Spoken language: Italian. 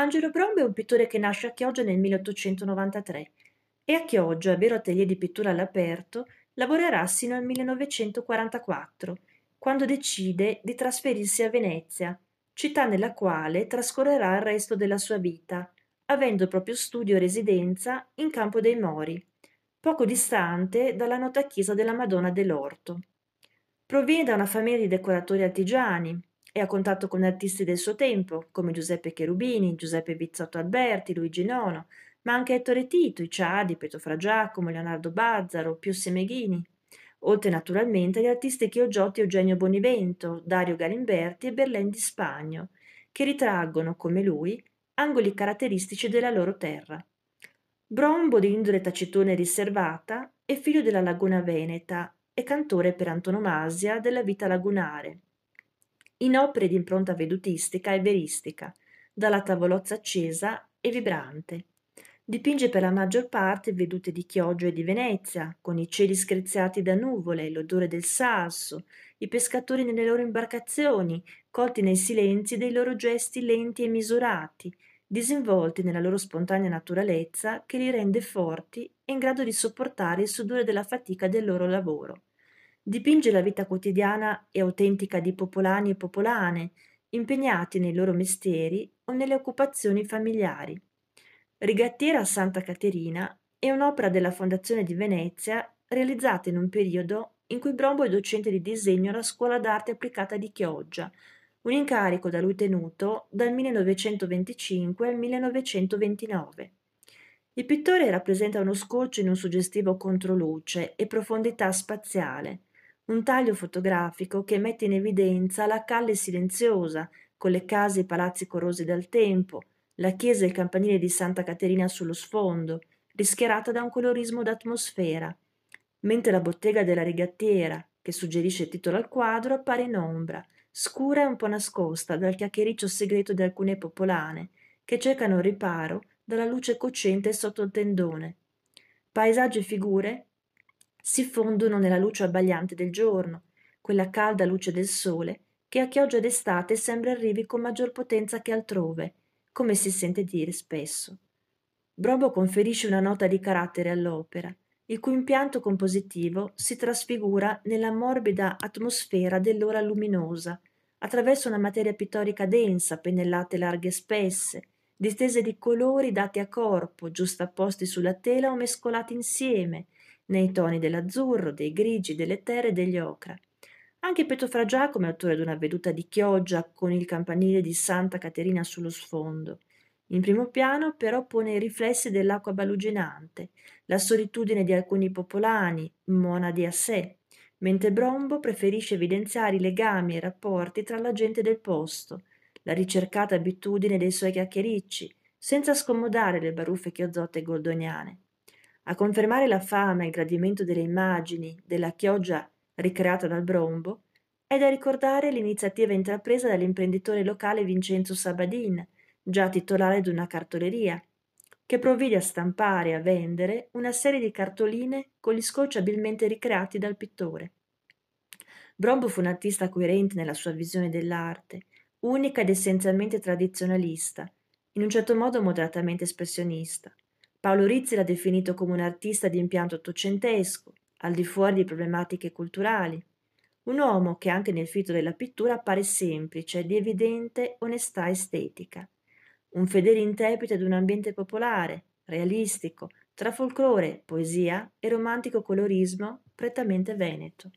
Angelo Brombo è un pittore che nasce a Chioggia nel 1893 e a Chioggia, vero atelier di pittura all'aperto, lavorerà sino al 1944, quando decide di trasferirsi a Venezia, città nella quale trascorrerà il resto della sua vita, avendo proprio studio e residenza in Campo dei Mori, poco distante dalla nota chiesa della Madonna dell'Orto. Proviene da una famiglia di decoratori artigiani, è a contatto con artisti del suo tempo, come Giuseppe Cherubini, Giuseppe Vizzotto Alberti, Luigi Nono, ma anche Ettore Tito, Iciadi, Pietro Fra Giacomo, Leonardo Bazzaro, Pius Semeghini, oltre naturalmente agli artisti Chiogiotti Eugenio Bonivento, Dario Galimberti e Berlin di Spagno, che ritraggono, come lui, angoli caratteristici della loro terra. Brombo, di indole tacitone e riservata, è figlio della laguna veneta e cantore per antonomasia della vita lagunare in opere di impronta vedutistica e veristica, dalla tavolozza accesa e vibrante. Dipinge per la maggior parte vedute di Chioggia e di Venezia, con i cieli screziati da nuvole, l'odore del sasso, i pescatori nelle loro imbarcazioni, colti nei silenzi dei loro gesti lenti e misurati, disinvolti nella loro spontanea naturalezza che li rende forti e in grado di sopportare il sudore della fatica del loro lavoro. Dipinge la vita quotidiana e autentica di popolani e popolane, impegnati nei loro mestieri o nelle occupazioni familiari. Rigattiera a Santa Caterina è un'opera della Fondazione di Venezia realizzata in un periodo in cui Brombo è docente di disegno alla Scuola d'Arte Applicata di Chioggia, un incarico da lui tenuto dal 1925 al 1929. Il pittore rappresenta uno scorcio in un suggestivo controluce e profondità spaziale, un taglio fotografico che mette in evidenza la calle silenziosa, con le case e i palazzi corrosi dal tempo, la chiesa e il campanile di Santa Caterina sullo sfondo, rischiarata da un colorismo d'atmosfera, mentre la bottega della rigattiera, che suggerisce il titolo al quadro, appare in ombra, scura e un po' nascosta dal chiacchiericcio segreto di alcune popolane, che cercano riparo dalla luce cocente sotto il tendone. Paesaggi e figure si fondono nella luce abbagliante del giorno, quella calda luce del sole che a chioggia d'estate sembra arrivi con maggior potenza che altrove, come si sente dire spesso. Brobo conferisce una nota di carattere all'opera, il cui impianto compositivo si trasfigura nella morbida atmosfera dell'ora luminosa, attraverso una materia pittorica densa, pennellate larghe e spesse, distese di colori dati a corpo, giustapposti sulla tela o mescolati insieme, nei toni dell'azzurro, dei grigi, delle terre e degli ocra. Anche Pietro Fra Giacomo è autore di una veduta di chioggia con il campanile di Santa Caterina sullo sfondo. In primo piano però pone i riflessi dell'acqua baluginante, la solitudine di alcuni popolani, monadi a sé, mentre Brombo preferisce evidenziare i legami e i rapporti tra la gente del posto, la ricercata abitudine dei suoi chiacchiericci, senza scomodare le baruffe chiozzotte goldoniane. A confermare la fama e il gradimento delle immagini della chioggia ricreata dal Brombo, è da ricordare l'iniziativa intrapresa dall'imprenditore locale Vincenzo Sabadin, già titolare di una cartoleria, che provvide a stampare e a vendere una serie di cartoline con gli scotch abilmente ricreati dal pittore. Brombo fu un artista coerente nella sua visione dell'arte, unica ed essenzialmente tradizionalista, in un certo modo moderatamente espressionista. Paolo Rizzi l'ha definito come un artista di impianto ottocentesco, al di fuori di problematiche culturali. Un uomo che anche nel fito della pittura appare semplice, di evidente onestà estetica. Un fedele interprete di un ambiente popolare, realistico, tra folklore, poesia e romantico colorismo prettamente veneto.